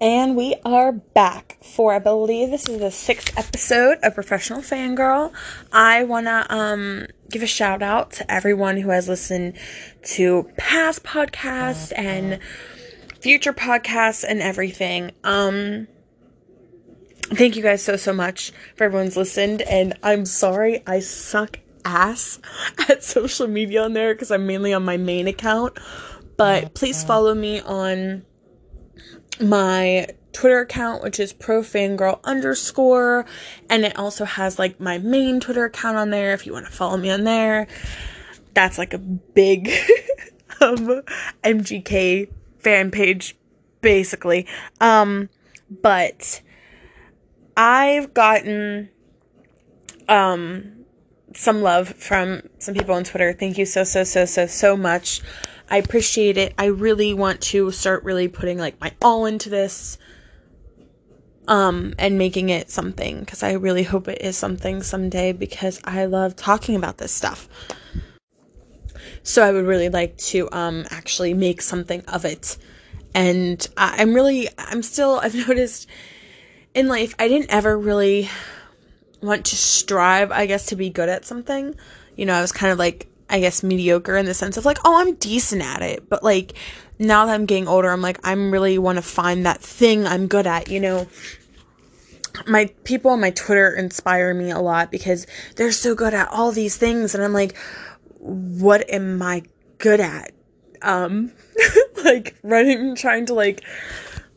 And we are back for, I believe this is the sixth episode of Professional Fangirl. I want to um, give a shout out to everyone who has listened to past podcasts and future podcasts and everything. Um, thank you guys so, so much for everyone's listened. And I'm sorry I suck ass at social media on there because I'm mainly on my main account. But please follow me on my Twitter account, which is profangirl underscore, and it also has like my main Twitter account on there if you want to follow me on there. That's like a big um, MGK fan page, basically. Um, but I've gotten um some love from some people on Twitter. Thank you so so so so so much. I appreciate it. I really want to start really putting like my all into this um and making it something cuz I really hope it is something someday because I love talking about this stuff. So I would really like to um actually make something of it. And I, I'm really I'm still I've noticed in life I didn't ever really want to strive, I guess, to be good at something. You know, I was kind of like I guess, mediocre in the sense of like, oh, I'm decent at it. But like, now that I'm getting older, I'm like, I'm really want to find that thing I'm good at, you know? My people on my Twitter inspire me a lot because they're so good at all these things. And I'm like, what am I good at? Um, like running, trying to like,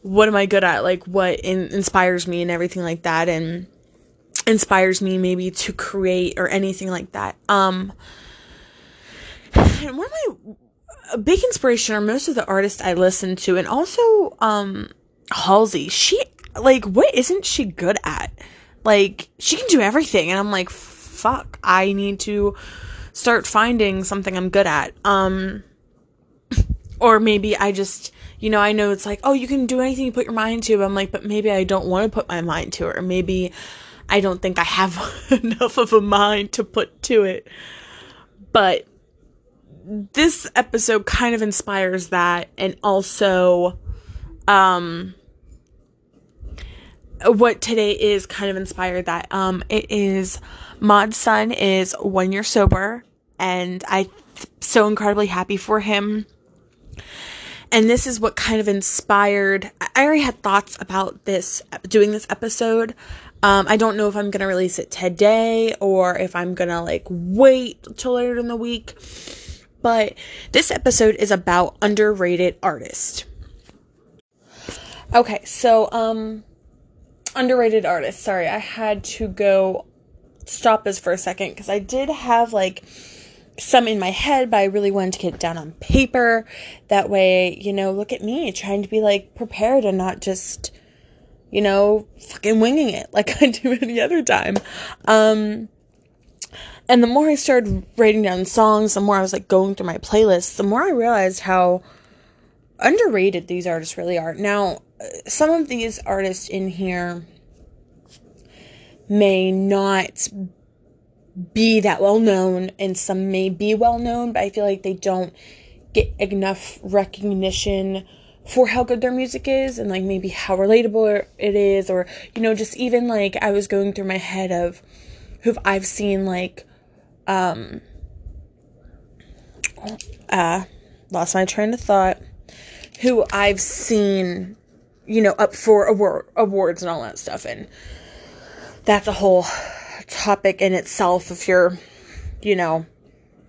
what am I good at? Like, what in- inspires me and everything like that. And, inspires me maybe to create or anything like that. Um, and one of my a big inspiration are most of the artists I listen to, and also um Halsey. She like what isn't she good at? Like she can do everything, and I'm like, fuck, I need to start finding something I'm good at. Um, or maybe I just you know, I know it's like, oh, you can do anything you put your mind to. But I'm like, but maybe I don't want to put my mind to it, or maybe I don't think I have enough of a mind to put to it. But this episode kind of inspires that and also um what today is kind of inspired that um it is Mod Sun is one year sober and I so incredibly happy for him. And this is what kind of inspired I already had thoughts about this doing this episode. Um, I don't know if I'm gonna release it today or if I'm gonna like wait till later in the week but this episode is about underrated artists. Okay, so um underrated artists. Sorry, I had to go stop this for a second cuz I did have like some in my head, but I really wanted to get it down on paper. That way, you know, look at me trying to be like prepared and not just, you know, fucking winging it like I do any other time. Um, and the more I started writing down songs, the more I was like going through my playlist, the more I realized how underrated these artists really are. Now, uh, some of these artists in here may not be that well known, and some may be well known, but I feel like they don't get enough recognition for how good their music is and like maybe how relatable it is or you know just even like I was going through my head of who I've seen like um uh lost my train of thought who I've seen you know up for award awards and all that stuff and that's a whole topic in itself if you're you know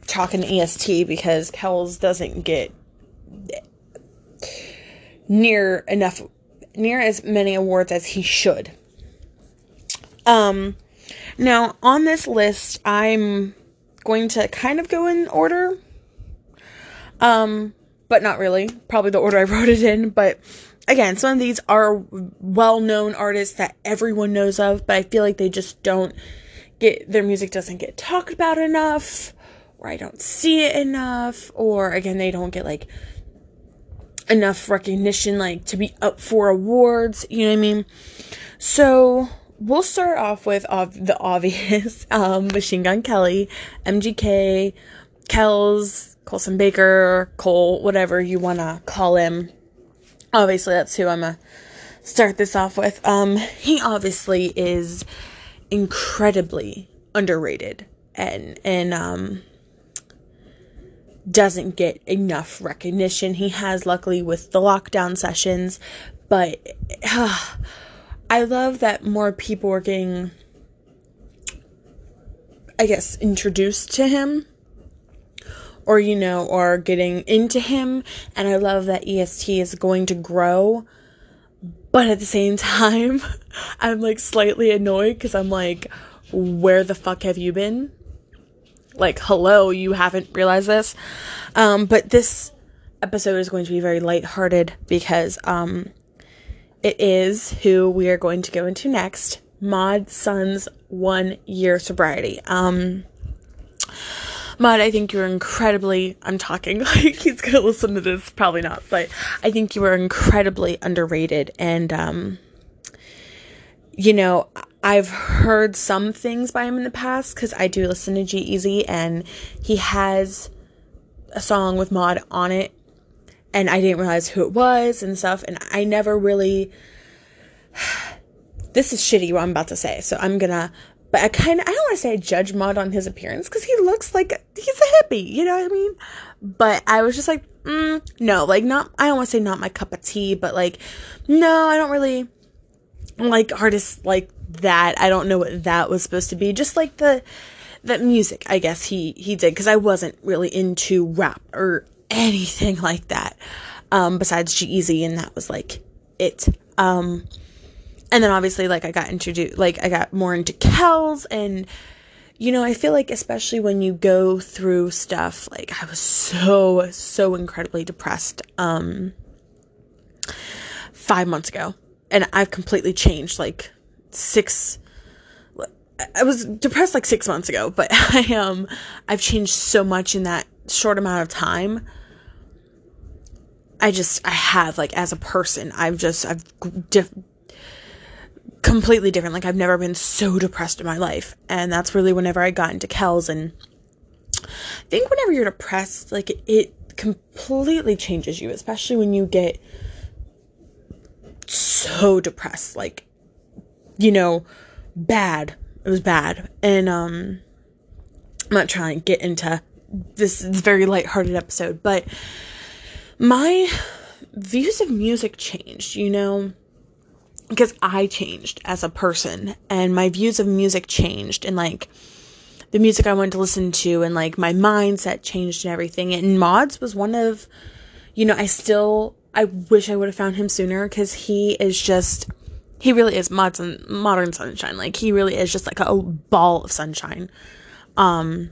talking EST because Kells doesn't get near enough near as many awards as he should. Um now on this list I'm going to kind of go in order. Um, but not really. Probably the order I wrote it in. But again, some of these are well known artists that everyone knows of, but I feel like they just don't get their music doesn't get talked about enough, or I don't see it enough, or again, they don't get like enough recognition like to be up for awards, you know what I mean? So we'll start off with the obvious um, Machine Gun Kelly, MGK, Kells, Colson Baker, Cole, whatever you want to call him. Obviously, that's who I'm going to start this off with. Um, he obviously is incredibly underrated and and um doesn't get enough recognition. He has luckily with the lockdown sessions, but uh, I love that more people are getting I guess introduced to him or you know or getting into him and I love that EST is going to grow but at the same time I'm like slightly annoyed cuz I'm like where the fuck have you been? Like hello, you haven't realized this. Um but this episode is going to be very lighthearted because um it is who we are going to go into next. Mod Sun's one year sobriety. Um, Mod, I think you're incredibly, I'm talking like he's gonna listen to this, probably not, but I think you are incredibly underrated. And, um, you know, I've heard some things by him in the past because I do listen to G-Eazy and he has a song with Mod on it. And I didn't realize who it was and stuff. And I never really. this is shitty what I'm about to say. So I'm gonna but I kind of I don't want to say I judge Mod on his appearance because he looks like he's a hippie, you know what I mean? But I was just like, mm, no, like not. I don't want to say not my cup of tea, but like, no, I don't really like artists like that. I don't know what that was supposed to be. Just like the that music, I guess he he did because I wasn't really into rap or anything like that. Um, besides G-Eazy, and that was like it. Um, and then obviously like I got introduced like I got more into Kells and you know, I feel like especially when you go through stuff like I was so so incredibly depressed um 5 months ago and I've completely changed like 6 I was depressed like 6 months ago, but I um I've changed so much in that short amount of time. I just I have like as a person, I've just I've diff- completely different. Like I've never been so depressed in my life. And that's really whenever I got into Kells and I think whenever you're depressed, like it, completely changes you, especially when you get so depressed. Like, you know, bad. It was bad. And um I'm not trying to get into this, this very lighthearted episode, but my views of music changed, you know because I changed as a person and my views of music changed and like the music I wanted to listen to and like my mindset changed and everything. And Mods was one of, you know, I still, I wish I would have found him sooner because he is just, he really is Mods and modern sunshine. Like he really is just like a ball of sunshine. Um,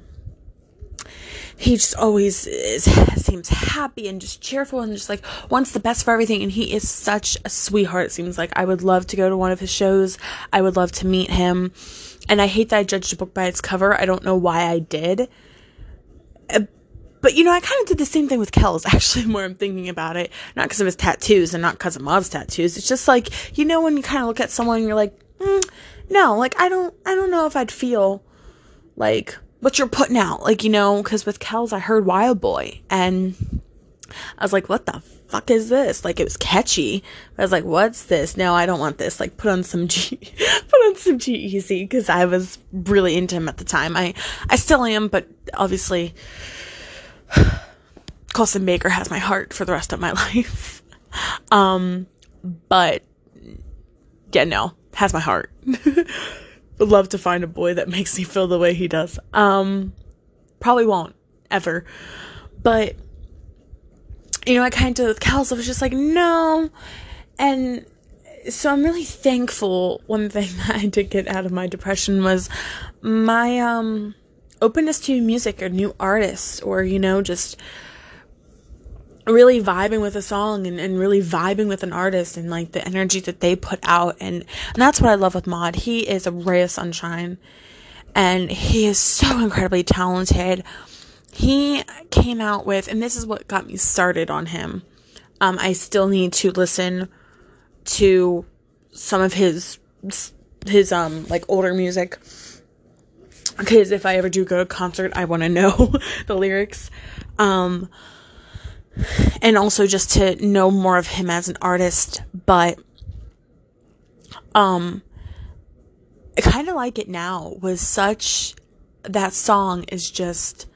he just always is, seems happy and just cheerful and just like wants the best for everything. And he is such a sweetheart. It seems like I would love to go to one of his shows. I would love to meet him. And I hate that I judged a book by its cover. I don't know why I did. Uh, but you know, I kind of did the same thing with Kells, actually, more I'm thinking about it. Not because of his tattoos and not because of Mod's tattoos. It's just like, you know, when you kind of look at someone and you're like, mm, no, like, I don't, I don't know if I'd feel like what you're putting out. Like, you know, because with Kells, I heard Wild Boy and I was like, what the fuck is this? Like, it was catchy. I was like, what's this? No, I don't want this. Like, put on some G, put on some G-Eazy because I was really into him at the time. I, I still am, but obviously, Colson Baker has my heart for the rest of my life. um, but yeah, no, has my heart. would love to find a boy that makes me feel the way he does. Um, probably won't ever, but you know, I kind of Kells, I was just like, no, and so I'm really thankful. One thing that I did get out of my depression was my um openness to music or new artists, or you know, just really vibing with a song and, and really vibing with an artist and like the energy that they put out and, and that's what I love with Mod. He is a ray of sunshine and he is so incredibly talented. He came out with and this is what got me started on him. Um, I still need to listen to some of his his um like older music because if I ever do go to a concert, I want to know the lyrics. Um, and also just to know more of him as an artist. But Um, I kind of like it now was such that song is just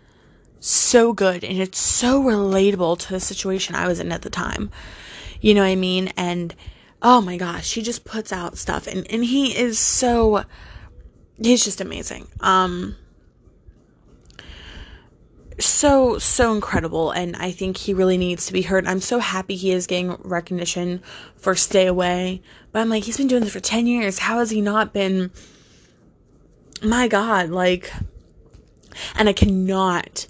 so good and it's so relatable to the situation I was in at the time. You know what I mean? And oh my gosh, he just puts out stuff and, and he is so he's just amazing. Um so so incredible and I think he really needs to be heard. I'm so happy he is getting recognition for Stay Away. But I'm like he's been doing this for 10 years. How has he not been my god, like and I cannot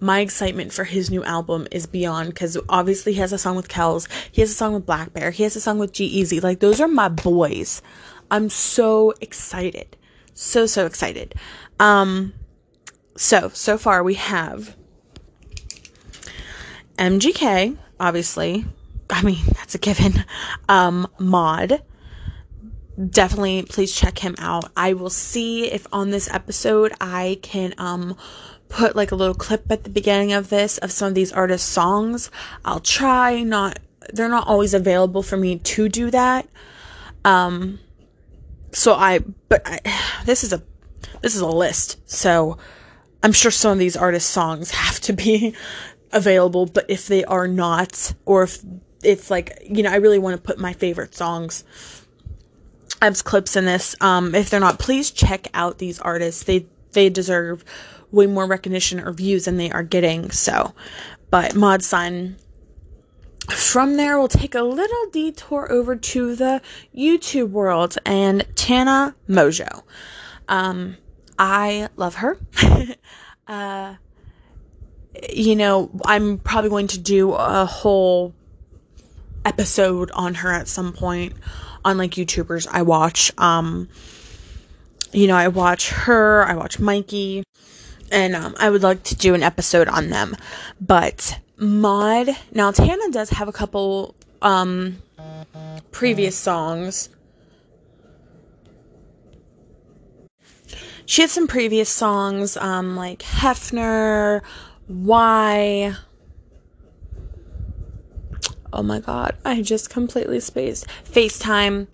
my excitement for his new album is beyond because obviously he has a song with Kells, he has a song with blackbear, he has a song with G-Eazy. Like those are my boys. I'm so excited. So so excited. Um so, so far we have MGK, obviously. I mean, that's a given. Um, Mod. Definitely please check him out. I will see if on this episode I can um put like a little clip at the beginning of this of some of these artists' songs. I'll try not they're not always available for me to do that. Um so I but I, this is a this is a list. So I'm sure some of these artists' songs have to be available, but if they are not, or if it's like, you know, I really want to put my favorite songs as clips in this. Um, if they're not, please check out these artists. They they deserve way more recognition or views than they are getting. So, but Mod Sun. From there, we'll take a little detour over to the YouTube world and Tana Mongeau. Um, I love her. uh, you know, I'm probably going to do a whole episode on her at some point on like YouTubers I watch. Um, you know, I watch her, I watch Mikey, and um, I would like to do an episode on them. But Mod, now Tana does have a couple um previous songs she had some previous songs, um, like Hefner, Why. Oh my god, I just completely spaced. FaceTime.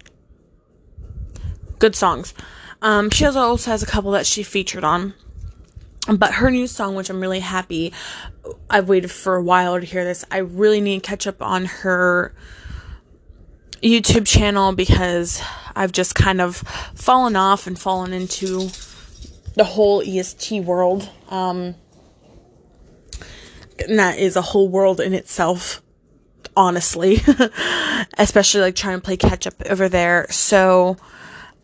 Good songs. Um, she also has a couple that she featured on. But her new song, which I'm really happy, I've waited for a while to hear this. I really need to catch up on her YouTube channel because I've just kind of fallen off and fallen into the whole EST world. Um, and that is a whole world in itself, honestly. Especially like trying to play catch up over there. So,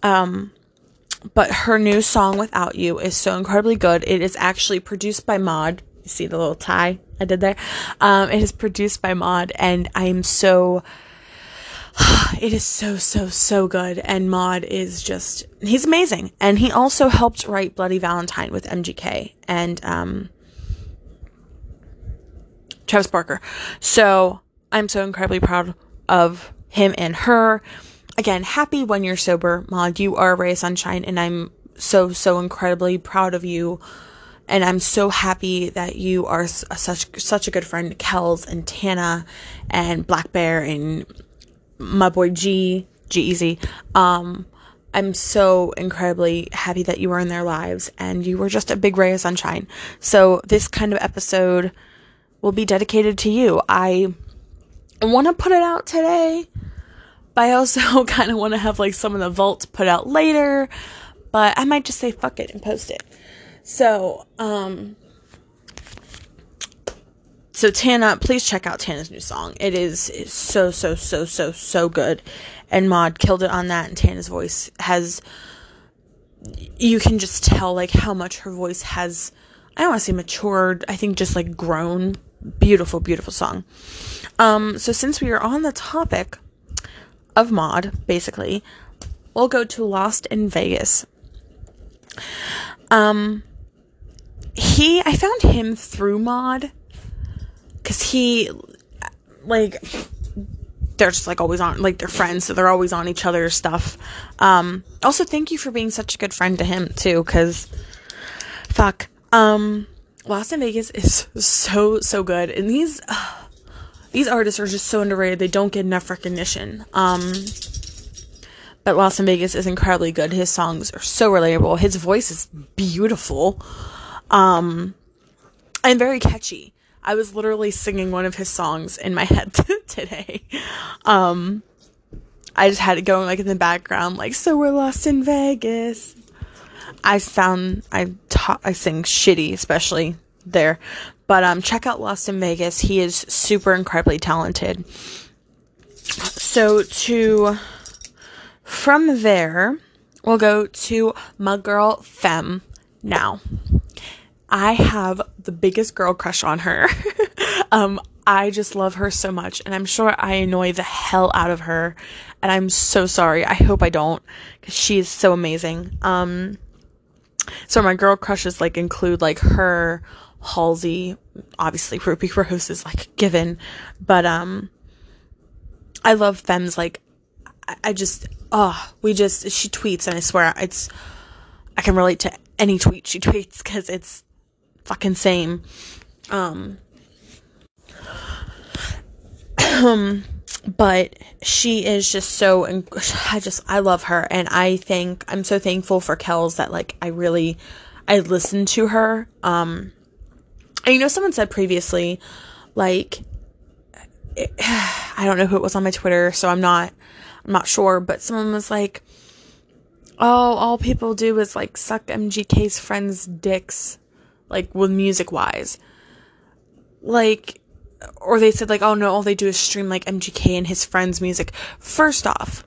um, but her new song Without You is so incredibly good. It is actually produced by Mod. You see the little tie I did there? Um, it is produced by Mod, and I am so it is so so so good and Mod is just he's amazing and he also helped write Bloody Valentine with MGK and um Travis Barker. So I'm so incredibly proud of him and her. Again, happy when you're sober, Mod. You are a ray of sunshine and I'm so so incredibly proud of you and I'm so happy that you are such such a good friend, Kells and Tana and blackbear and my boy G, G-Eazy. Um, I'm so incredibly happy that you were in their lives and you were just a big ray of sunshine. So this kind of episode will be dedicated to you. I want to put it out today, but I also kind of want to have like some of the vaults put out later, but I might just say fuck it and post it. So, um, so Tana, please check out Tana's new song. It is, is so so so so so good, and Mod killed it on that. And Tana's voice has, you can just tell like how much her voice has. I don't want to say matured. I think just like grown. Beautiful, beautiful song. Um, so since we are on the topic of Mod, basically, we'll go to Lost in Vegas. Um, he, I found him through Mod because he like they're just like always on like they're friends so they're always on each other's stuff um also thank you for being such a good friend to him too because fuck um in vegas is so so good and these uh, these artists are just so underrated they don't get enough recognition um but in Vegas is incredibly good. His songs are so relatable. His voice is beautiful. Um, and very catchy. I was literally singing one of his songs in my head today. Um, I just had it going like in the background, like, so we're lost in Vegas. I sound, I talk, I sing shitty, especially there. But, um, check out Lost in Vegas. He is super incredibly talented. So to, from there, we'll go to my girl Phem now. I have the biggest girl crush on her. um, I just love her so much, and I'm sure I annoy the hell out of her. And I'm so sorry. I hope I don't, because she is so amazing. Um, so my girl crushes like include like her, Halsey, obviously Ruby Rose is like given, but um, I love Phem's like I, I just oh we just she tweets and I swear it's I can relate to any tweet she tweets because it's fucking same. Um, but she is just so, I just, I love her. And I think, I'm so thankful for Kells that, like, I really, I listened to her. Um, and you know, someone said previously, like, it, I don't know who it was on my Twitter, so I'm not, I'm not sure, but someone was like, oh, all people do is like suck MGK's friends' dicks like with music wise. Like, or they said like, oh no, all they do is stream like MGK and his friends' music. First off,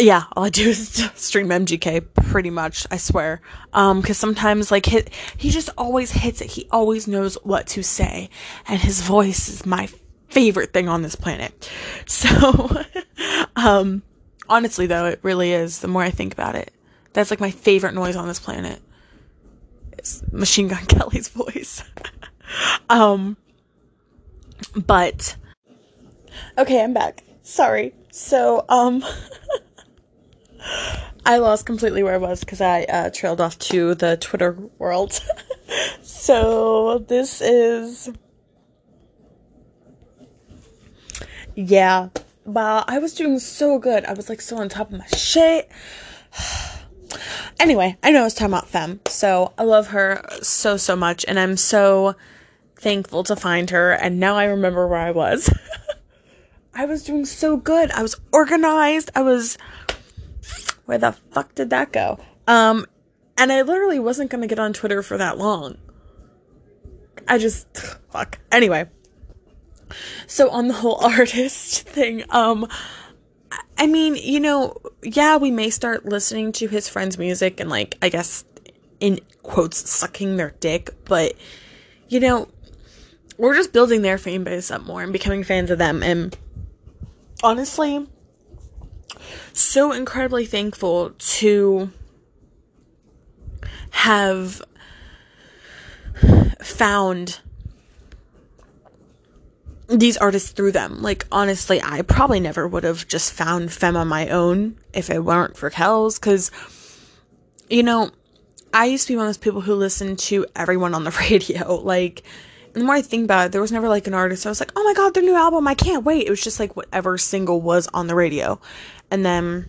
yeah, all I do is stream MGK pretty much, I swear. Um, cause sometimes like hit, he just always hits it. He always knows what to say. And his voice is my favorite thing on this planet. So, um, honestly though, it really is the more I think about it. That's like my favorite noise on this planet. Machine Gun Kelly's voice. um, but okay, I'm back. Sorry. So, um, I lost completely where I was because I uh, trailed off to the Twitter world. so this is, yeah. Wow, I was doing so good. I was like so on top of my shit. Anyway, I know it's time about Phem, so I love her so, so much, and I'm so thankful to find her, and now I remember where I was. I was doing so good. I was organized. I was. Where the fuck did that go? Um, and I literally wasn't gonna get on Twitter for that long. I just. Fuck. Anyway. So, on the whole artist thing, um, I mean, you know, yeah, we may start listening to his friends' music and, like, I guess, in quotes, sucking their dick, but, you know, we're just building their fan base up more and becoming fans of them. And honestly, so incredibly thankful to have found these artists through them. Like, honestly, I probably never would have just found Phem on my own if it weren't for Kells, because, you know, I used to be one of those people who listened to everyone on the radio. Like, the more I think about it, there was never like an artist. I was like, oh my god, their new album, I can't wait. It was just like whatever single was on the radio. And then,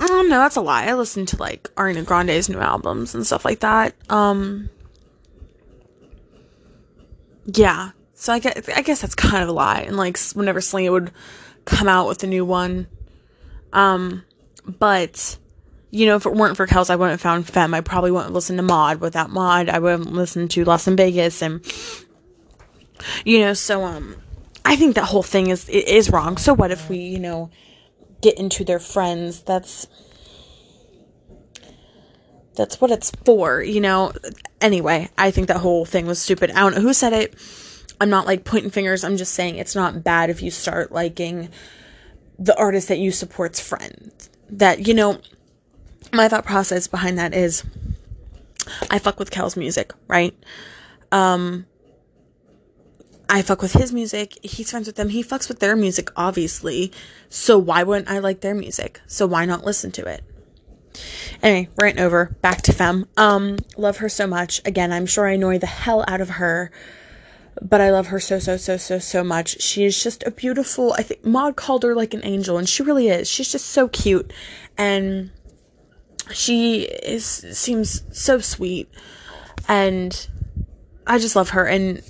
oh no, that's a lie. I listened to like Ariana Grande's new albums and stuff like that. Um, yeah. So I guess, I guess that's kind of a lie. And like whenever Selena would come out with a new one, um, but you know, if it weren't for Kells, I wouldn't have found Phem. I probably wouldn't listen to Mod. Without Mod, I wouldn't listen to Lost in Vegas, and you know, so um, I think that whole thing is is wrong. So what if we, you know, get into their friends? That's that's what it's for, you know. Anyway, I think that whole thing was stupid. I don't know who said it. I'm not like pointing fingers. I'm just saying it's not bad if you start liking the artist that you support's friend. That, you know, my thought process behind that is I fuck with Kel's music, right? Um I fuck with his music. He's friends with them. He fucks with their music, obviously. So why wouldn't I like their music? So why not listen to it? Anyway, rant over. Back to Phem. Um, love her so much. Again, I'm sure I annoy the hell out of her. but I love her so so so so so much. She is just a beautiful. I think Mod called her like an angel, and she really is. She's just so cute, and she is seems so sweet, and I just love her. And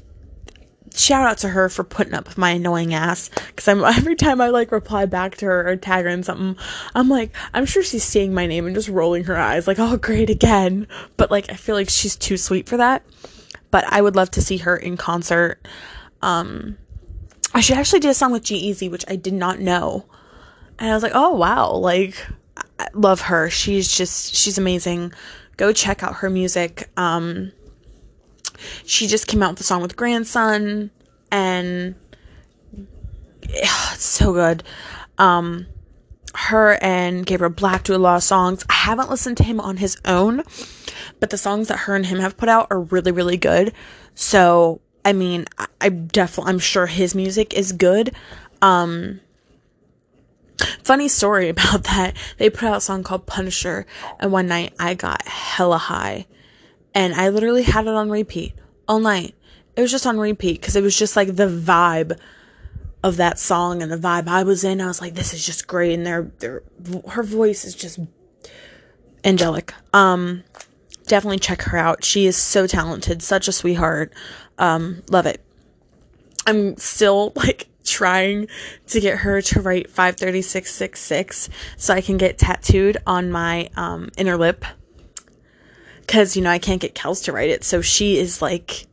shout out to her for putting up with my annoying ass because I'm every time I like reply back to her or tag her in something, I'm like, I'm sure she's seeing my name and just rolling her eyes like, oh great again. But like I feel like she's too sweet for that. But I would love to see her in concert. Um she actually did a song with G-Eazy, which I did not know. And I was like, oh wow, like I love her. She's just she's amazing. Go check out her music. Um she just came out with a song with Grandson, and it's so good. Um, her and Gabriel Black do a lot of songs. I haven't listened to him on his own, but the songs that her and him have put out are really, really good. So, I mean, I, I definitely, I'm sure his music is good. Um, funny story about that. They put out a song called Punisher, and one night I got hella high and I literally had it on repeat all night. It was just on repeat because it was just like the vibe of that song and the vibe I was in. I was like, this is just great, and their their her voice is just angelic. Um, definitely check her out. She is so talented, such a sweetheart. Um, love it. I'm still like trying to get her to write 53666 so I can get tattooed on my um, inner lip because you know I can't get Kells to write it, so she is like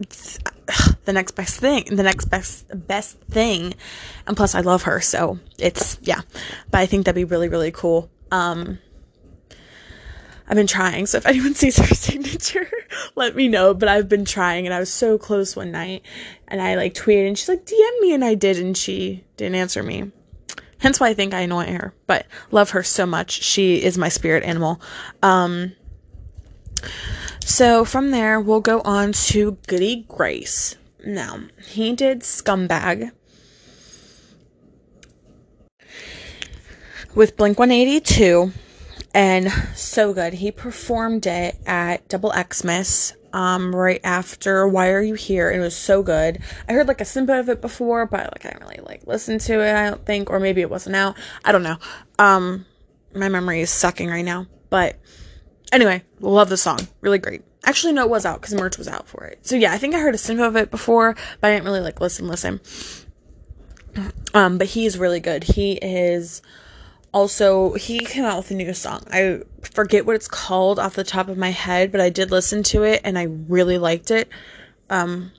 the next best thing, the next best best thing, and plus I love her, so it's yeah. But I think that'd be really really cool. Um, I've been trying, so if anyone sees her signature, let me know. But I've been trying, and I was so close one night, and I like tweeted, and she's like DM me, and I did, and she didn't answer me. Hence why I think I annoy her, but love her so much. She is my spirit animal. Um, so from there, we'll go on to Goody Grace. Now, he did Scumbag with Blink 182 and so good. He performed it at Double Xmas um right after Why Are You Here it was so good. I heard like a snippet of it before, but like I really like listen to it, I don't think, or maybe it wasn't out. I don't know. Um my memory is sucking right now. But Anyway, love the song. Really great. Actually, no, it was out because merch was out for it. So yeah, I think I heard a snippet of it before, but I didn't really like listen, listen. Um, but he's really good. He is also he came out with a new song. I forget what it's called off the top of my head, but I did listen to it and I really liked it. Um,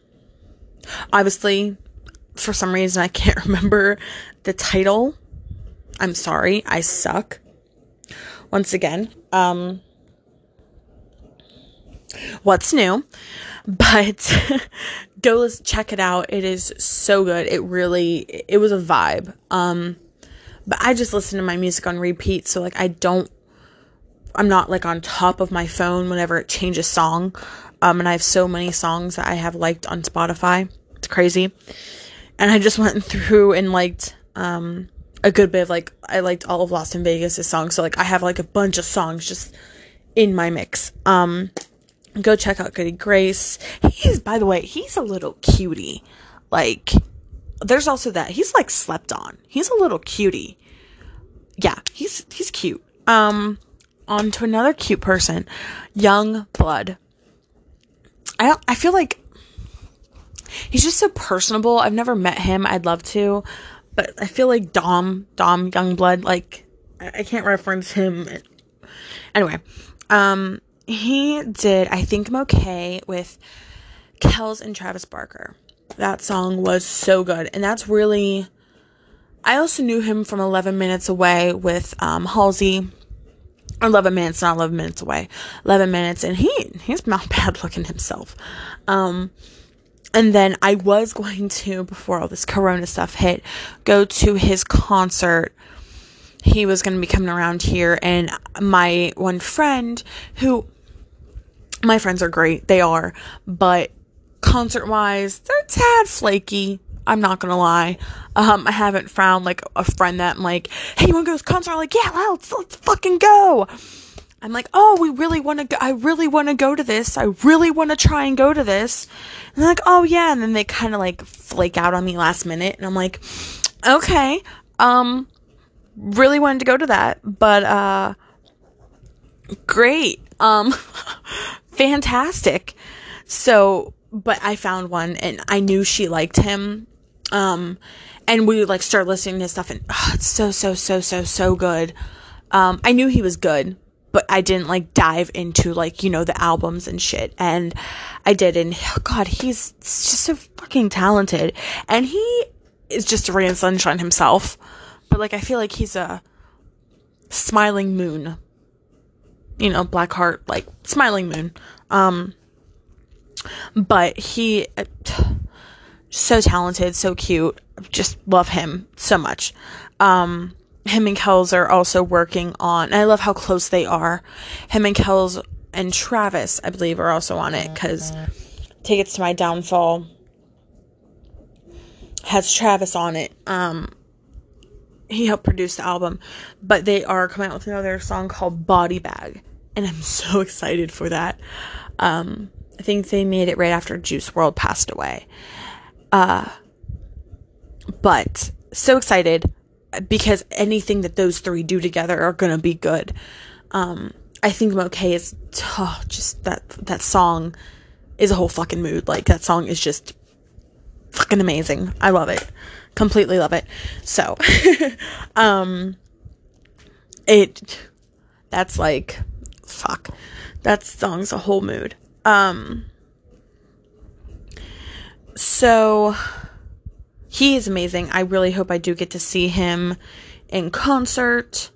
obviously, for some reason I can't remember the title. I'm sorry, I suck. Once again, um what's new. But go let's check it out. It is so good. It really it was a vibe. Um but I just listen to my music on repeat, so like I don't I'm not like on top of my phone whenever it changes song. Um and I have so many songs that I have liked on Spotify. It's crazy. And I just went through and liked um a good bit of like I liked all of Lost in Vegas' songs. So like I have like a bunch of songs just in my mix. Um go check out Goody Grace. He's, by the way, he's a little cutie. Like, there's also that. He's like slept on. He's a little cutie. Yeah, he's he's cute. Um, on to another cute person, Yungblud. I don't, I feel like he's just so personable. I've never met him. I'd love to, but I feel like Dom Dom Yungblud. Like I, I can't reference him. Anyway, um, he did I Think I'm Okay with Kells and Travis Barker. That song was so good. And that's really. I also knew him from 11 Minutes Away with um, Halsey. 11 minutes, not 11 minutes away. 11 minutes, and he he's not bad looking himself. Um, and then I was going to, before all this corona stuff hit, go to his concert he was going to be coming around here and my one friend who my friends are great they are but concert wise they're tad flaky i'm not gonna lie um i haven't found like a friend that i'm like hey you wanna go to this concert I'm like yeah let's let's fucking go I'm like, oh, we really want to go. I really want to go to this. I really want to try and go to this. And they're like, oh yeah. And then they kind of like flake out on me last minute. And I'm like, okay, um, really wanted to go to that, but, uh, great. Um, fantastic. So, but I found one and I knew she liked him. Um, and we like start listening to stuff and oh, it's so, so, so, so, so good. Um, I knew he was good but I didn't like dive into like, you know, the albums and shit. And I did. And oh God, he's just so fucking talented. And he is just a ray of sunshine himself. But like, I feel like he's a smiling moon. You know, black heart, like smiling moon. Um, but he, so talented, so cute. Just love him so much. Um, him and Kells are also working on, I love how close they are. Him and Kells and Travis, I believe, are also on it because Tickets to My Downfall has Travis on it. Um, he helped produce the album, but they are coming out with another song called Body Bag, and I'm so excited for that. Um, I think they made it right after Juice WRLD passed away. Uh, but so excited because anything that those three do together are gonna be good. Um, I think I'm okay is oh, just that that song is a whole fucking mood. Like that song is just fucking amazing. I love it. Completely love it. So um it that's like fuck. That song's a whole mood. Um so he is amazing. I really hope I do get to see him in concert.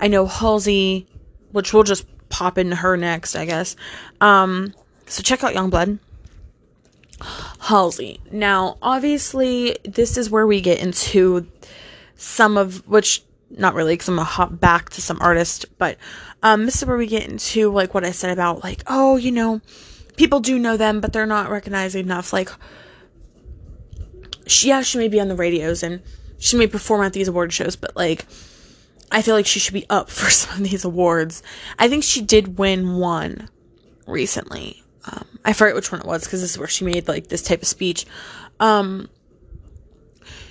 I know Halsey, which we'll just pop into her next, I guess. Um, so check out Yungblud. Halsey. Now, obviously, this is where we get into some of which not really because I'm gonna hop back to some artists, but um, this is where we get into like what I said about like, oh, you know, people do know them, but they're not recognized enough. Like she, yeah, she may be on the radios and she may perform at these award shows, but like, I feel like she should be up for some of these awards. I think she did win one recently. Um, I forget which one it was because this is where she made like this type of speech. Um,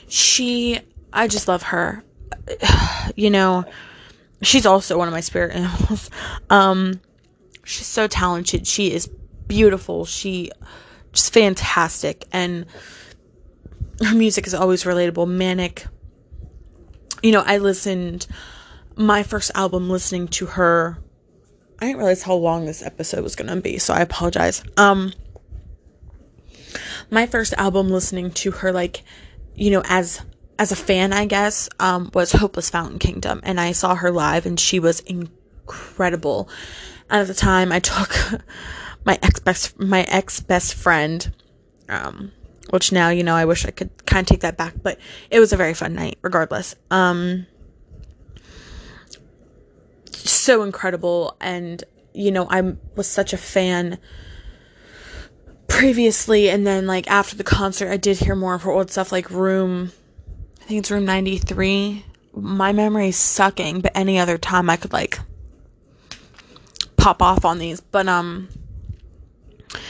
she, I just love her. You know, she's also one of my spirit animals. Um, she's so talented. She is beautiful. She just fantastic and her music is always relatable, manic. You know, I listened my first album listening to her. I didn't realize how long this episode was going to be, so I apologize. Um my first album listening to her like, you know, as as a fan, I guess, um was Hopeless Fountain Kingdom and I saw her live and she was incredible. And at the time I took my ex best my ex best friend um which now you know I wish I could kind of take that back, but it was a very fun night regardless. Um so incredible and you know I was such a fan previously and then like after the concert I did hear more of her old stuff like Room I think it's Room 93. My memory is sucking, but any other time I could like pop off on these. But um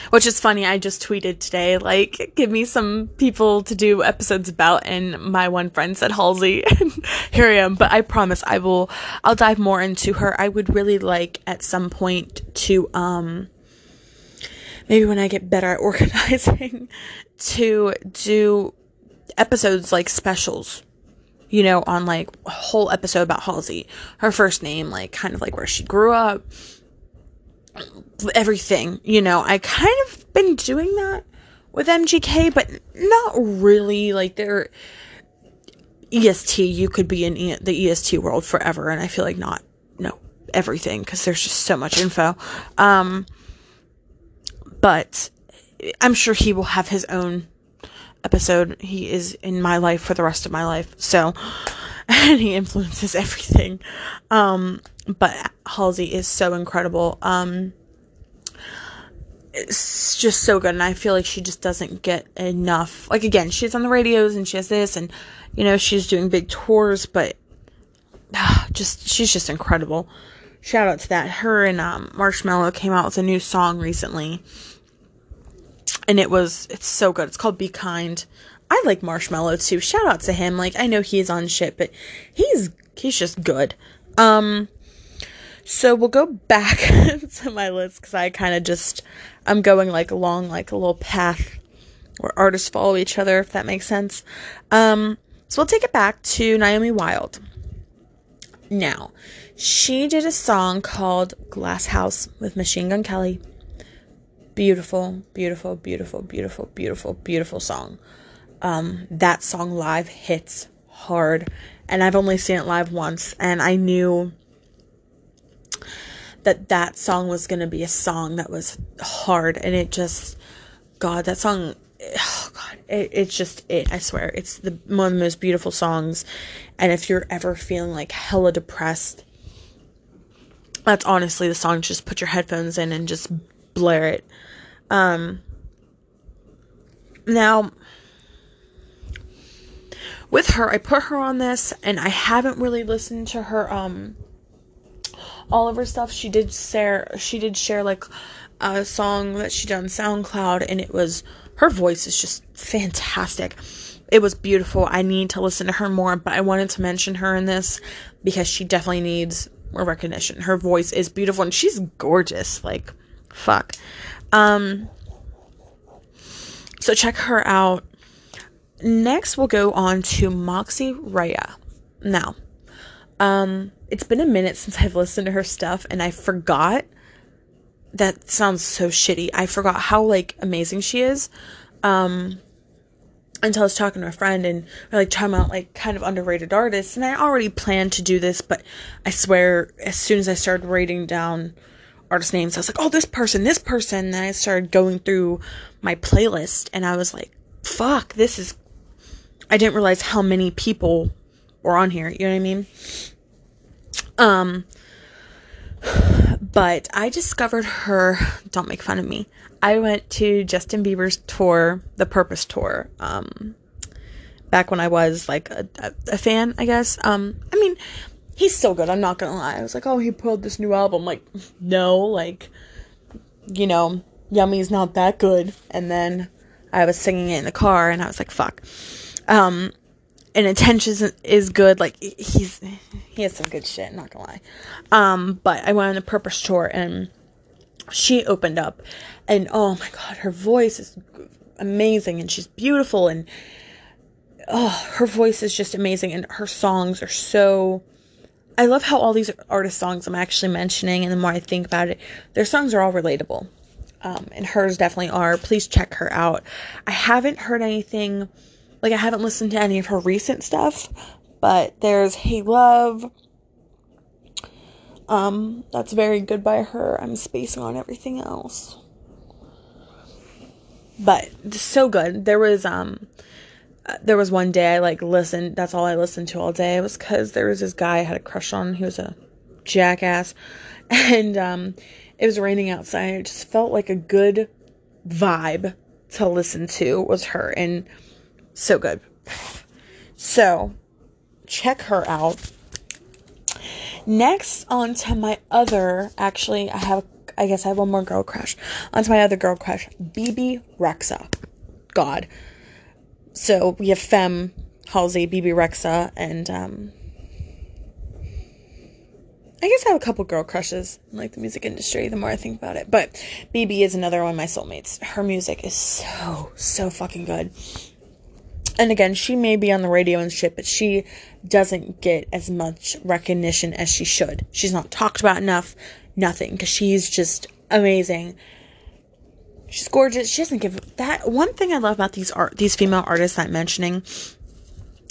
which is funny. I just tweeted today, like, give me some people to do episodes about, and my one friend said Halsey, and here I am. But I promise I will, I'll dive more into her. I would really like at some point to, um, maybe when I get better at organizing, to do episodes like specials you know, on like a whole episode about Halsey, her first name, like kind of like where she grew up, everything, you know. I kind of been doing that with MGK, but not really. Like they're EST, you could be in e- the EST world forever, and I feel like not no everything because there's just so much info. Um, but I'm sure he will have his own episode. He is in my life for the rest of my life, so and he influences everything. Um, but Halsey is so incredible. Um, it's just so good, and I feel like she just doesn't get enough. Like again, she's on the radios and she has this, and you know she's doing big tours, but uh, just she's just incredible. shout out to that. Her and um, Marshmello came out with a new song recently, and it was it's so good. It's called Be Kind. I like Marshmello too. Shout out to him. Like I know he's on shit, but he's he's just good. Um so we'll go back to my list cuz I kind of just I'm going like along like a little path where artists follow each other if that makes sense. Um so we'll take it back to Naomi Wild. Now, she did a song called Glass House with Machine Gun Kelly. Beautiful, beautiful, beautiful, beautiful, beautiful, beautiful song. Um, that song live hits hard, and I've only seen it live once, and I knew that that song was going to be a song that was hard, and it just, God, that song, oh God, it, it's just it. I swear, it's the one of the most beautiful songs, and if you're ever feeling like hella depressed, that's honestly the song. Just put your headphones in and just blare it. Um, now, with her, I put her on this, and I haven't really listened to her um all of her stuff. She did share she did share like a song that she done SoundCloud, and it was her voice is just fantastic. It was beautiful. I need to listen to her more, but I wanted to mention her in this because she definitely needs more recognition. Her voice is beautiful and she's gorgeous. Like, fuck. Um, so check her out. Next, we'll go on to Moxie Raia. Now, um, it's been a minute since I've listened to her stuff, and I forgot. That sounds so shitty. I forgot how like amazing she is. Um, until I was talking to a friend and we're like talking about like kind of underrated artists, and I already planned to do this, but I swear, as soon as I started writing down artist names, I was like, oh, this person, this person, and I started going through my playlist, and I was like, fuck, this is I didn't realize how many people were on here. You know what I mean? Um, but I discovered her. Don't make fun of me. I went to Justin Bieber's tour, the Purpose tour. Um, back when I was like a, a, a fan, I guess. Um, I mean, he's still good. I'm not gonna lie. I was like, oh, he pulled this new album. Like, no, like, you know, Yummy's not that good. And then I was singing it in the car, and I was like, fuck. Um, and attention is good. Like he's he has some good shit. Not gonna lie. Um, but I went on the Purpose tour and she opened up, and oh my god, her voice is amazing, and she's beautiful, and oh, her voice is just amazing, and her songs are so. I love how all these artist songs I'm actually mentioning, and the more I think about it, their songs are all relatable. Um, and hers definitely are. Please check her out. I haven't heard anything like I haven't listened to any of her recent stuff, but there's Hey Love. Um, that's very good by her. I'm spacing on everything else. But so good. There was um there was one day I like listened, that's all I listened to all day. It was cuz there was this guy I had a crush on. He was a jackass. And um it was raining outside. It just felt like a good vibe to listen to was her and so good. So, check her out. Next, on to my other, actually, I have, I guess I have one more girl crush. On to my other girl crush, Bebe Rexha. God. So, we have Phem, Halsey, Bebe Rexha, and, um, I guess I have a couple girl crushes in like the music industry the more I think about it. But Bebe is another one of my soulmates. Her music is so, so fucking good and again, she may be on the radio and shit, but she doesn't get as much recognition as she should. She's not talked about enough, nothing, because she's just amazing. She's gorgeous. She doesn't give that one thing I love about these art these female artists I'm mentioning.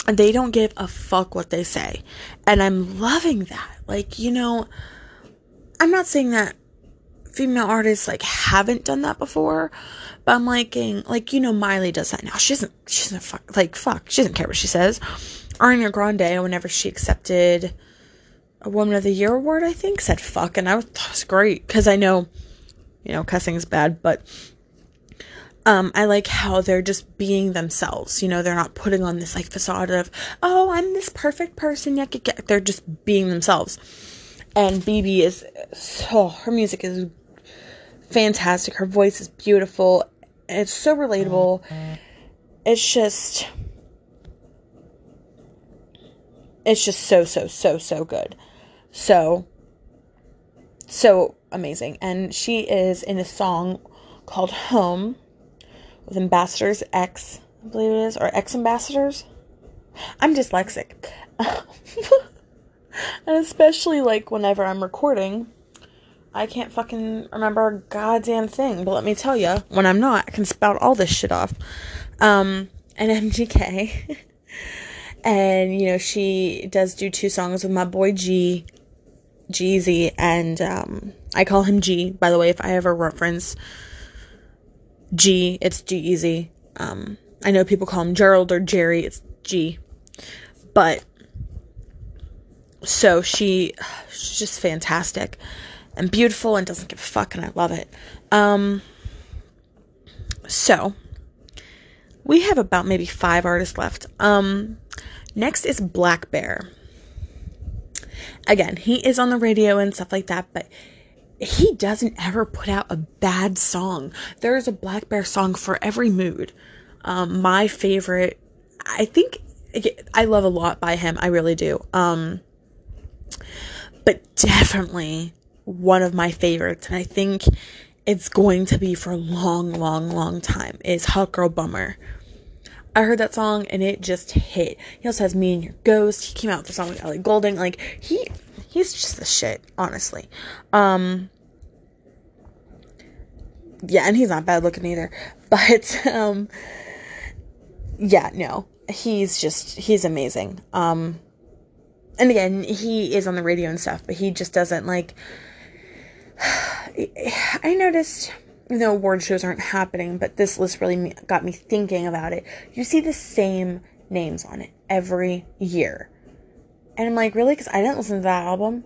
They don't give a fuck what they say. And I'm loving that. Like, you know, I'm not saying that female artists like haven't done that before, but I'm liking, like, you know, Miley does that now. She doesn't, she doesn't fuck, like, fuck. She doesn't care what she says. Ariana Grande, whenever she accepted a Woman of the Year award, I think, said fuck. And I was, was great. Cause I know, you know, cussing is bad, but, um, I like how they're just being themselves. You know, they're not putting on this, like, facade of, oh, I'm this perfect person. Yeah, they're just being themselves. And Bebe is, oh, her music is fantastic. Her voice is beautiful. It's so relatable. It's just, it's just so, so, so, so good. So, so amazing. And she is in a song called Home with Ambassadors X, I believe it is, or X Ambassadors. I'm dyslexic. and especially like whenever I'm recording, I can't fucking remember a goddamn thing. But let me tell you, when I'm not, I can spout all this shit off. Um, and MGK. and, you know, she does do two songs with my boy G, G-Eazy, and um, I call him G, by the way, if I ever reference G, it's G-Eazy. Um, I know people call him Gerald or Jerry, it's G. But so she she's just fantastic and beautiful and doesn't give a fuck and I love it. Um so we have about maybe 5 artists left. Um next is blackbear. Again, he is on the radio and stuff like that, but he doesn't ever put out a bad song. There's a blackbear song for every mood. Um, my favorite, I think, I love a lot by him. I really do. Um, but definitely one of my favorites, and I think it's going to be for a long, long, long time, is Hot Girl Bummer. I heard that song and it just hit. He also has Me and Your Ghost. He came out with the song with Ellie Goulding. Like he he's just the shit, honestly. Um yeah, and he's not bad looking either. But um yeah, no. He's just he's amazing. Um and again, he is on the radio and stuff, but he just doesn't like I noticed you know award shows aren't happening, but this list really got me thinking about it. You see the same names on it every year. And I'm like, really? Because I didn't listen to that album.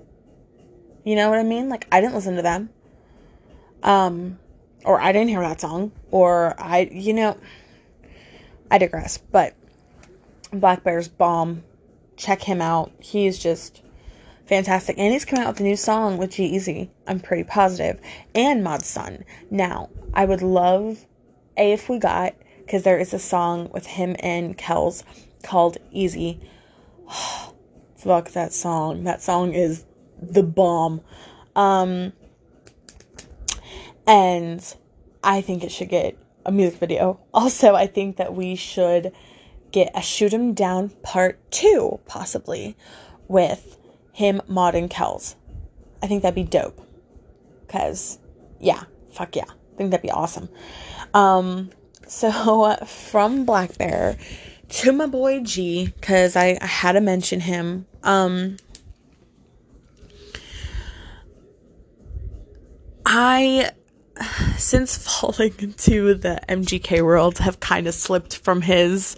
You know what I mean? Like, I didn't listen to them. Um, or I didn't hear that song, or I, you know, I digress. But blackbear's bomb. Check him out. He's just fantastic. And he's coming out with a new song with G-Eazy. I'm pretty positive. And Mod Sun. Now, I would love A if we got, because there is a song with him and Kells called Easy. Fuck that song. That song is the bomb. Um, and I think it should get a music video. Also, I think that we should get a Shoot 'em Down part two, possibly, with him, Mod, and Kells. I think that'd be dope. Because, yeah, fuck yeah. I think that'd be awesome. Um, so, from blackbear to my boy G, because I, I had to mention him. Um, I since falling into the MGK world have kind of slipped from his.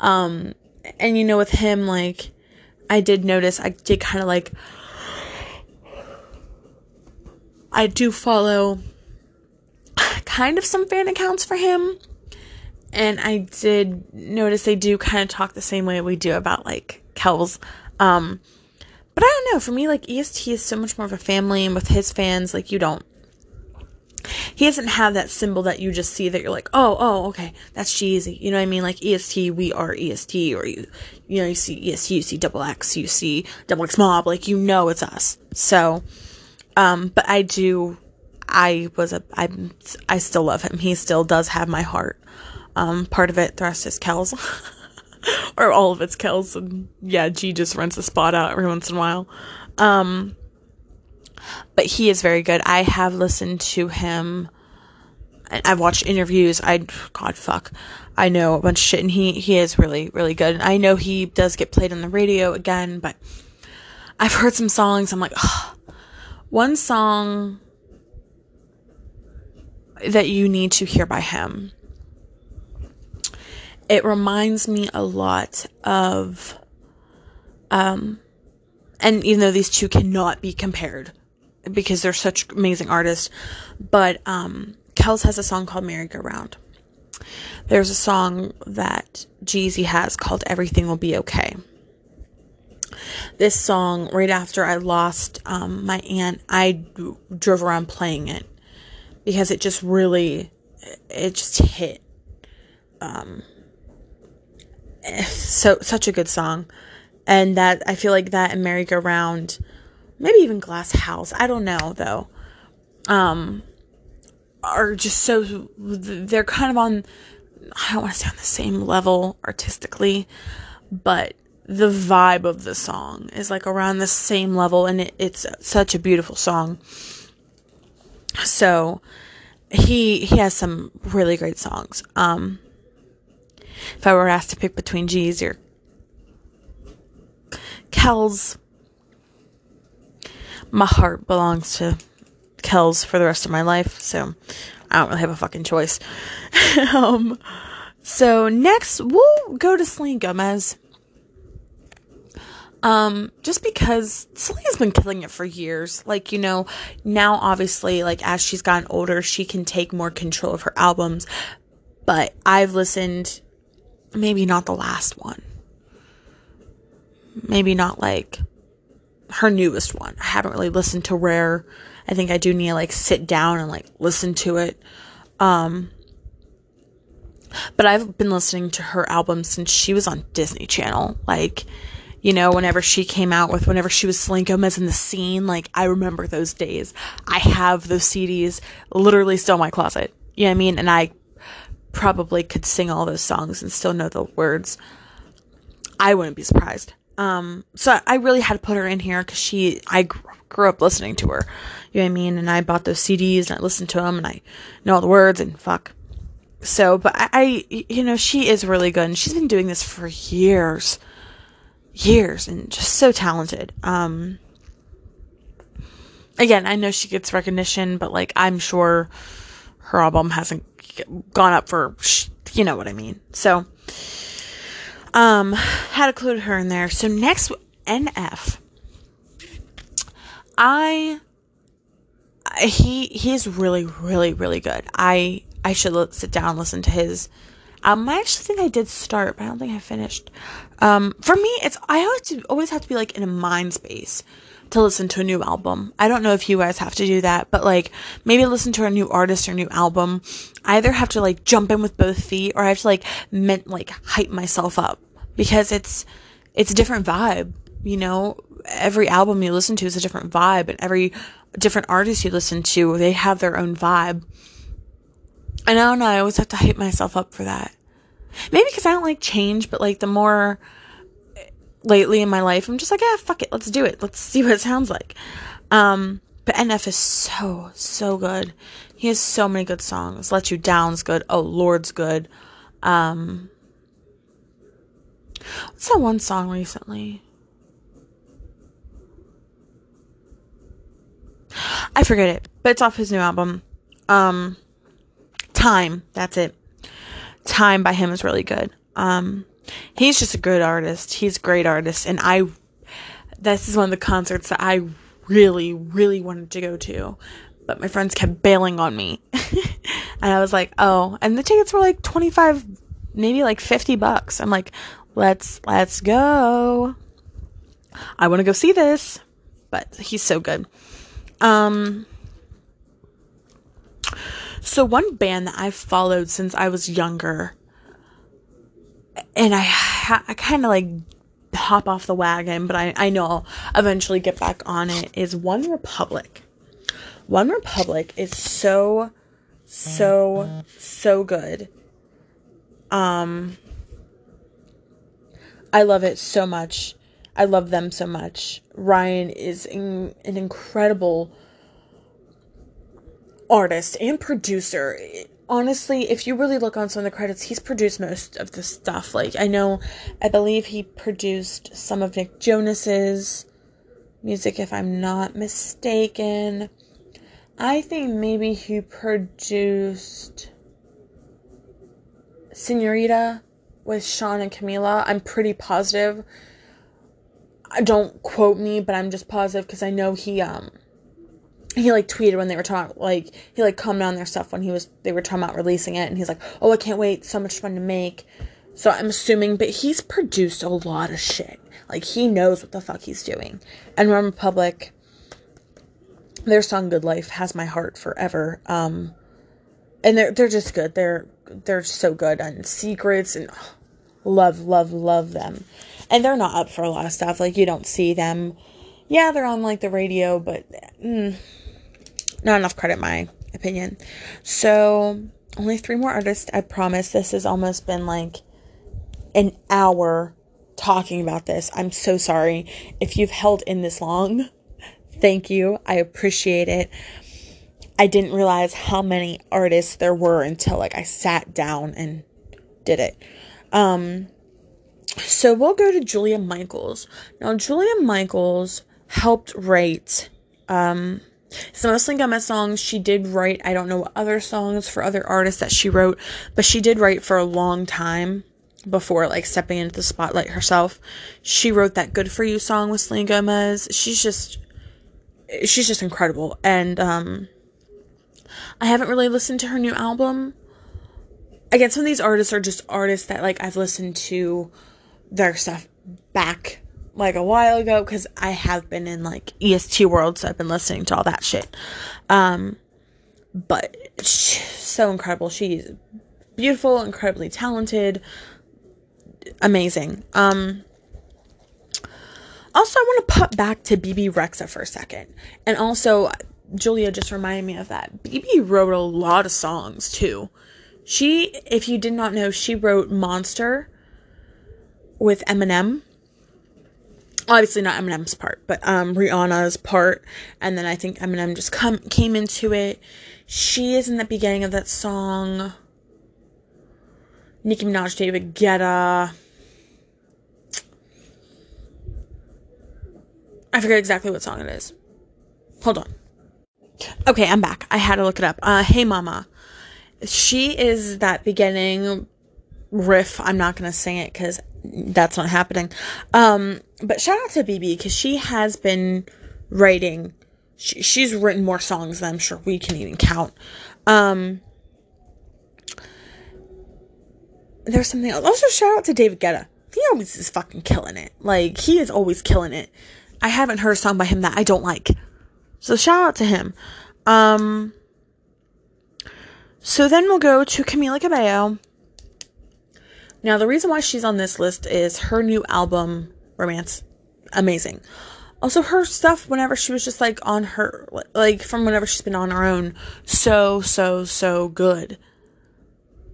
Um and you know with him like I did notice I did kind of like I do follow kind of some fan accounts for him. And I did notice they do kind of talk the same way we do about like Kells. Um but I don't know for me like EST is so much more of a family and with his fans like you don't he doesn't have that symbol that you just see that you're like, oh, oh, okay, that's cheesy. You know what I mean? Like EST, we are EST, or you, you know, you see EST, you see double X, you see double X mob, like you know it's us. So, um, but I do, I was a, I, I still love him. He still does have my heart. Um, part of it, the rest is Kells. or all of it's Kells, and yeah, G just rents a spot out every once in a while. Um, but he is very good. I have listened to him. I've watched interviews. I God fuck, I know a bunch of shit, and he he is really really good. And I know he does get played on the radio again, but I've heard some songs. I'm like, oh. one song that you need to hear by him. It reminds me a lot of, um, and even though these two cannot be compared, because they're such amazing artists. But um, Kells has a song called Merry Go Round. There's a song that G-Eazy has called Everything Will Be Okay. this song right after I lost um, my aunt. I d- drove around playing it because it just really, it just hit. Um, eh, so such a good song, and that I feel like that and Merry Go Round, maybe even Glass House. I don't know though. Um, are just so they're kind of on. I don't want to say on the same level artistically, but the vibe of the song is like around the same level and it, it's such a beautiful song so he he has some really great songs um if i were asked to pick between g's or kells my heart belongs to kells for the rest of my life so i don't really have a fucking choice um so next we'll go to Selena Gomez. Um, just because Selena's been killing it for years. Like, you know, now obviously, like, as she's gotten older, she can take more control of her albums. But I've listened, maybe not the last one. Maybe not like her newest one. I haven't really listened to Rare. I think I do need to like sit down and like listen to it. Um, but I've been listening to her album since she was on Disney Channel. Like, you know, whenever she came out with, whenever she was Selena Gomez in the scene, like, I remember those days. I have those CDs literally still in my closet. You know what I mean? And I probably could sing all those songs and still know the words. I wouldn't be surprised. Um, so I really had to put her in here because she, I grew up listening to her. You know what I mean? And I bought those CDs and I listened to them and I know all the words and fuck so, but I, I, you know, she is really good and she's been doing this for years, years and just so talented. Um, again, I know she gets recognition, but like, I'm sure her album hasn't gone up for, you know what I mean. So, um, had included her in there. So next, NF. I, he, he's really, really, really good. I, I should sit down listen to his um, I actually think I did start, but I don't think I finished. Um, for me, it's I always always have to be like in a mind space to listen to a new album. I don't know if you guys have to do that, but like maybe listen to a new artist or new album. I either have to like jump in with both feet, or I have to like like hype myself up because it's it's a different vibe. You know, every album you listen to is a different vibe, and every different artist you listen to, they have their own vibe. And I don't know. I always have to hype myself up for that. Maybe because I don't like change, but like the more lately in my life, I'm just like, yeah, fuck it, let's do it. Let's see what it sounds like. Um, but NF is so, so good. He has so many good songs. Let You Down's good. Oh, Lord's good. Um, what's that one song recently? I forget it, but it's off his new album. Um, Time, that's it. Time by him is really good. Um, he's just a good artist. He's a great artist, and I. This is one of the concerts that I really, really wanted to go to, but my friends kept bailing on me, and I was like, "Oh!" And the tickets were like twenty five, maybe like fifty bucks. I'm like, "Let's let's go." I want to go see this, but he's so good. Um, so one band that I've followed since I was younger, and I I kind of like hop off the wagon, but I I know I'll eventually get back on it. Is OneRepublic. One Republic is so so so good. Um I love it so much. I love them so much. Ryan is in, an incredible artist and producer. Honestly, if you really look on some of the credits, he's produced most of the stuff. Like, I know, I believe he produced some of Nick Jonas's music, if I'm not mistaken. I think maybe he produced Senorita with Shawn and Camila. I'm pretty positive. I don't quote me, but I'm just positive because I know he um he like tweeted when they were talking like he like commented on their stuff when he was they were talking about releasing it and he's like oh i can't wait so much fun to make So I'm assuming, but he's produced a lot of shit. Like he knows what the fuck he's doing. And Republic, their song "Good Life" has my heart forever. Um, and they're they're just good. They're they're so good on secrets and love love love them. And they're not up for a lot of stuff. Like you don't see them. Yeah, they're on like the radio, but mm, not enough credit, my opinion. So only three more artists. I promise. This has almost been like an hour talking about this. I'm so sorry if you've held in this long. Thank you. I appreciate it. I didn't realize how many artists there were until like I sat down and did it. Um so we'll go to Julia Michaels. Now Julia Michaels helped write um some of Gummet songs she did write. I don't know what other songs for other artists that she wrote, but she did write for a long time before like stepping into the spotlight herself. She wrote that Good For You song with Selena Gomez. She's just she's just incredible. And um I haven't really listened to her new album. Again, some of these artists are just artists that like I've listened to their stuff back like a while ago because I have been in like EST world, so I've been listening to all that shit. Um, but so incredible. She's beautiful, incredibly talented, amazing. Um, also, I want to put back to Bebe Rexha for a second, and also Julia just reminded me of that. Bebe wrote a lot of songs too. She, if you did not know, she wrote Monster with Eminem. Obviously not Eminem's part, but um Rihanna's part, and then I think Eminem just come came into it. She is in the beginning of that song. Nicki Minaj, David Guetta. I forget exactly what song it is. Hold on. Okay, I'm back. I had to look it up. Uh, hey Mama. She is that beginning riff. I'm not gonna sing it because that's not happening. Um, but shout out to Bebe because she has been writing. She, she's written more songs than I'm sure we can even count. Um, there's something else. Also, shout out to David Guetta. He always is fucking killing it. Like he is always killing it. I haven't heard a song by him that I don't like. So shout out to him. Um, so then we'll go to Camila Cabello. Now, the reason why she's on this list is her new album, Romance. Amazing. Also, her stuff whenever she was just like on her, like from whenever she's been on her own, so, so, so good.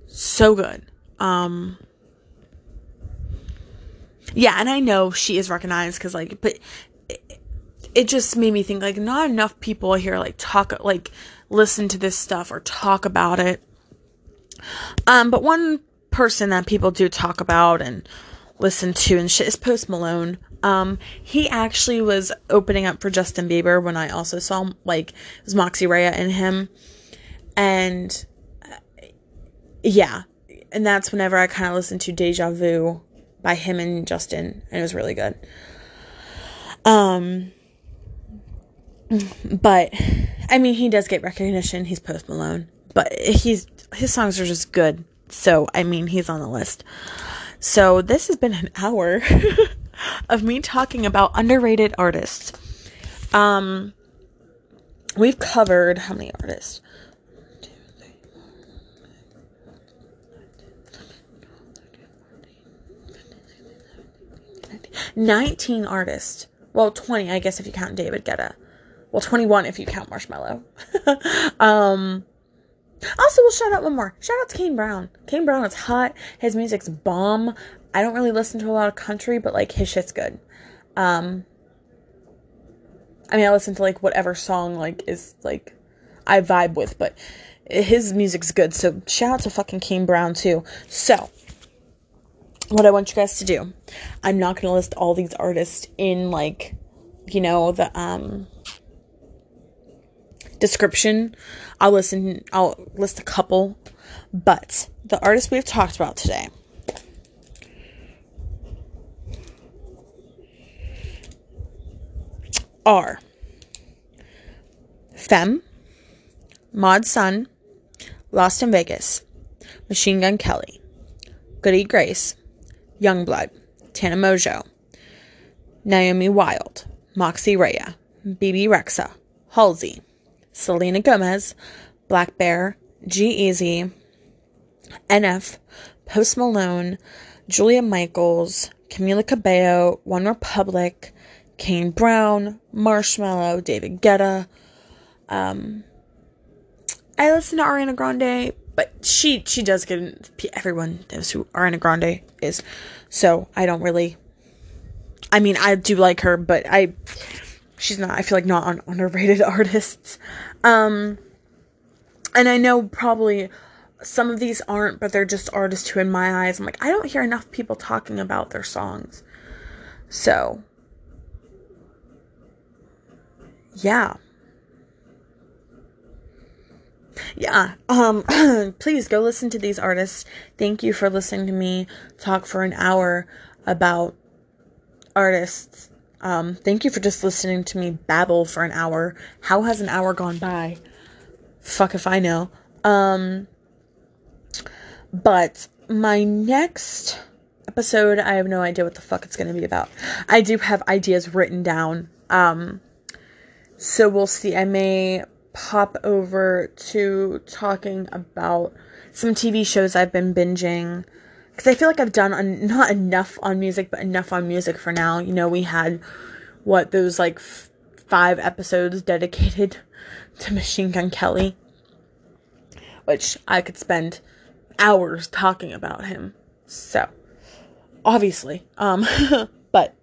So good. Um, yeah, and I know she is recognized because, like, but it, it just made me think, like, not enough people here, like, talk, like, listen to this stuff or talk about it. Um, but one person that people do talk about and listen to and shit is Post Malone. Um, he actually was opening up for Justin Bieber when I also saw like it was Moxie Raia in him, and uh, yeah, and that's whenever I kind of listened to Deja Vu by him and Justin, and it was really good. Um, but I mean, he does get recognition. He's Post Malone, but he's his songs are just good. So, I mean, he's on the list. So, this has been an hour of me talking about underrated artists. Um, we've covered how many artists? 19 artists. Well, 20, I guess, if you count David Guetta. Well, 21 if you count Marshmello. um, also, we'll shout out one more. Shout out to Kane Brown. Kane Brown is hot. His music's bomb. I don't really listen to a lot of country, but like his shit's good. Um I mean I listen to like whatever song like is like I vibe with, but his music's good. So shout out to fucking Kane Brown too. So what I want you guys to do, I'm not gonna list all these artists in like, you know, the um description. I'll listen, I'll list a couple, but the artists we've talked about today are Phem, Mod Sun, Lost in Vegas, Machine Gun Kelly, Goody Grace, Yungblud, Tana Mongeau, Naomi Wild, Moxie Raia, Bebe Rexha, Halsey, Selena Gomez, Black Bear, G-Eazy, NF, Post Malone, Julia Michaels, Camila Cabello, OneRepublic, Kane Brown, Marshmello, David Guetta. Um, I listen to Ariana Grande, but she she does get everyone knows who Ariana Grande is, so I don't really. I mean, I do like her, but I she's not. I feel like not on underrated artists. Um, and I know probably some of these aren't, but they're just artists who, in my eyes, I'm like, I don't hear enough people talking about their songs. So, yeah. Yeah. Um please go listen to these artists. Thank you for listening to me talk for an hour about artists. Um thank you for just listening to me babble for an hour. How has an hour gone by? Fuck if I know. Um but my next episode, I have no idea what the fuck it's going to be about. I do have ideas written down. Um so we'll see. I may pop over to talking about some TV shows I've been binging because I feel like I've done un- not enough on music, but enough on music for now. You know, we had what those like f- five episodes dedicated to Machine Gun Kelly, which I could spend hours talking about him. So, obviously, um, but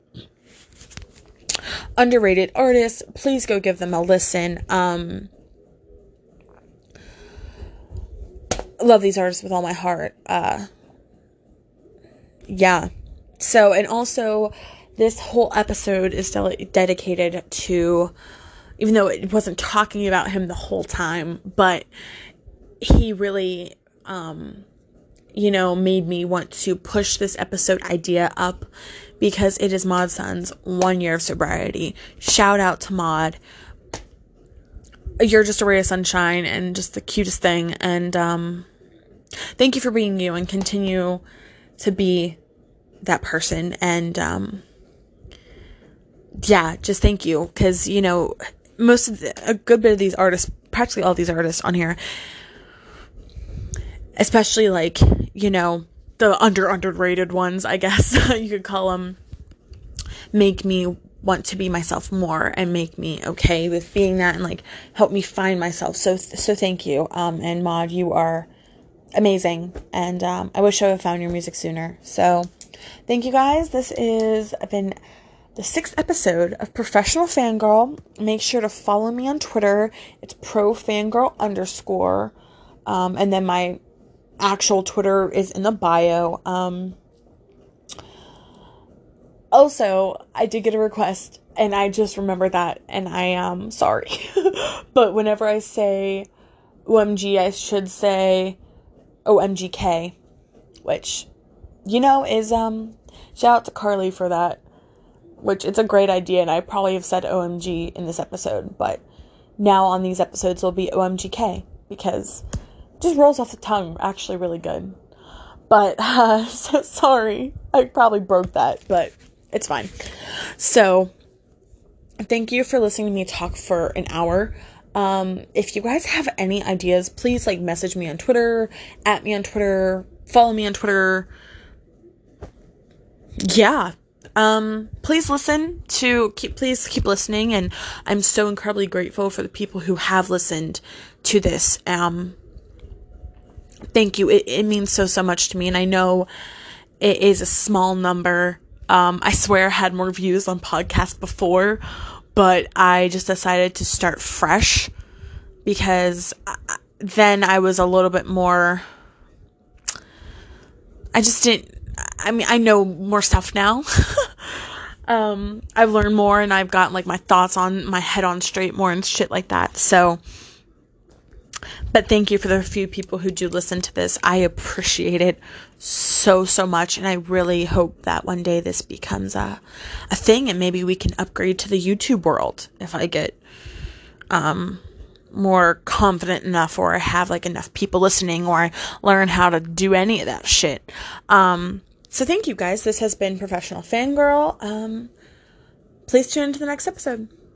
underrated artists, please go give them a listen. Um, love these artists with all my heart. Uh, yeah. So, and also, this whole episode is de- dedicated to, even though it wasn't talking about him the whole time, but he really, um, you know, made me want to push this episode idea up because it is Mod Sun's one year of sobriety. Shout out to Mod. You're just a ray of sunshine and just the cutest thing. And um, thank you for being you and continue to be that person. And um, yeah, just thank you because you know most of the, a good bit of these artists, practically all these artists on here, especially like you know the under underrated ones, I guess you could call them, make me want to be myself more and make me okay with being that and like help me find myself. So so thank you. Um and Mod, you are amazing and um I wish I would have found your music sooner. So thank you guys. This is been the sixth episode of Professional Fangirl. Make sure to follow me on Twitter. It's pro fangirl underscore. Um, and then my actual Twitter is in the bio. Um, also, I did get a request and I just remember that and I am um, sorry. but whenever I say OMG, I should say OMGK, which you know is um shout out to Carly for that. Which it's a great idea and I probably have said OMG in this episode, but now on these episodes will be OMGK because just rolls off the tongue actually really good. But uh, so sorry, I probably broke that, but it's fine. So thank you for listening to me talk for an hour. Um, if you guys have any ideas, please like message me on Twitter, at me on Twitter, follow me on Twitter. Yeah. Um, please listen to keep please keep listening and I'm so incredibly grateful for the people who have listened to this. Um thank you. It, it means so, so much to me. And I know it is a small number. Um, I swear I had more views on podcasts before, but I just decided to start fresh because then I was a little bit more. I just didn't. I mean, I know more stuff now. um, I've learned more and I've gotten like my thoughts on my head on straight more and shit like that. So, but thank you for the few people who do listen to this. I appreciate it so, so much. And I really hope that one day this becomes a, a thing and maybe we can upgrade to the YouTube world if I get, um, more confident enough or I have like enough people listening or I learn how to do any of that shit. Um, so thank you guys. This has been Professional Fangirl. Um, please tune into the next episode.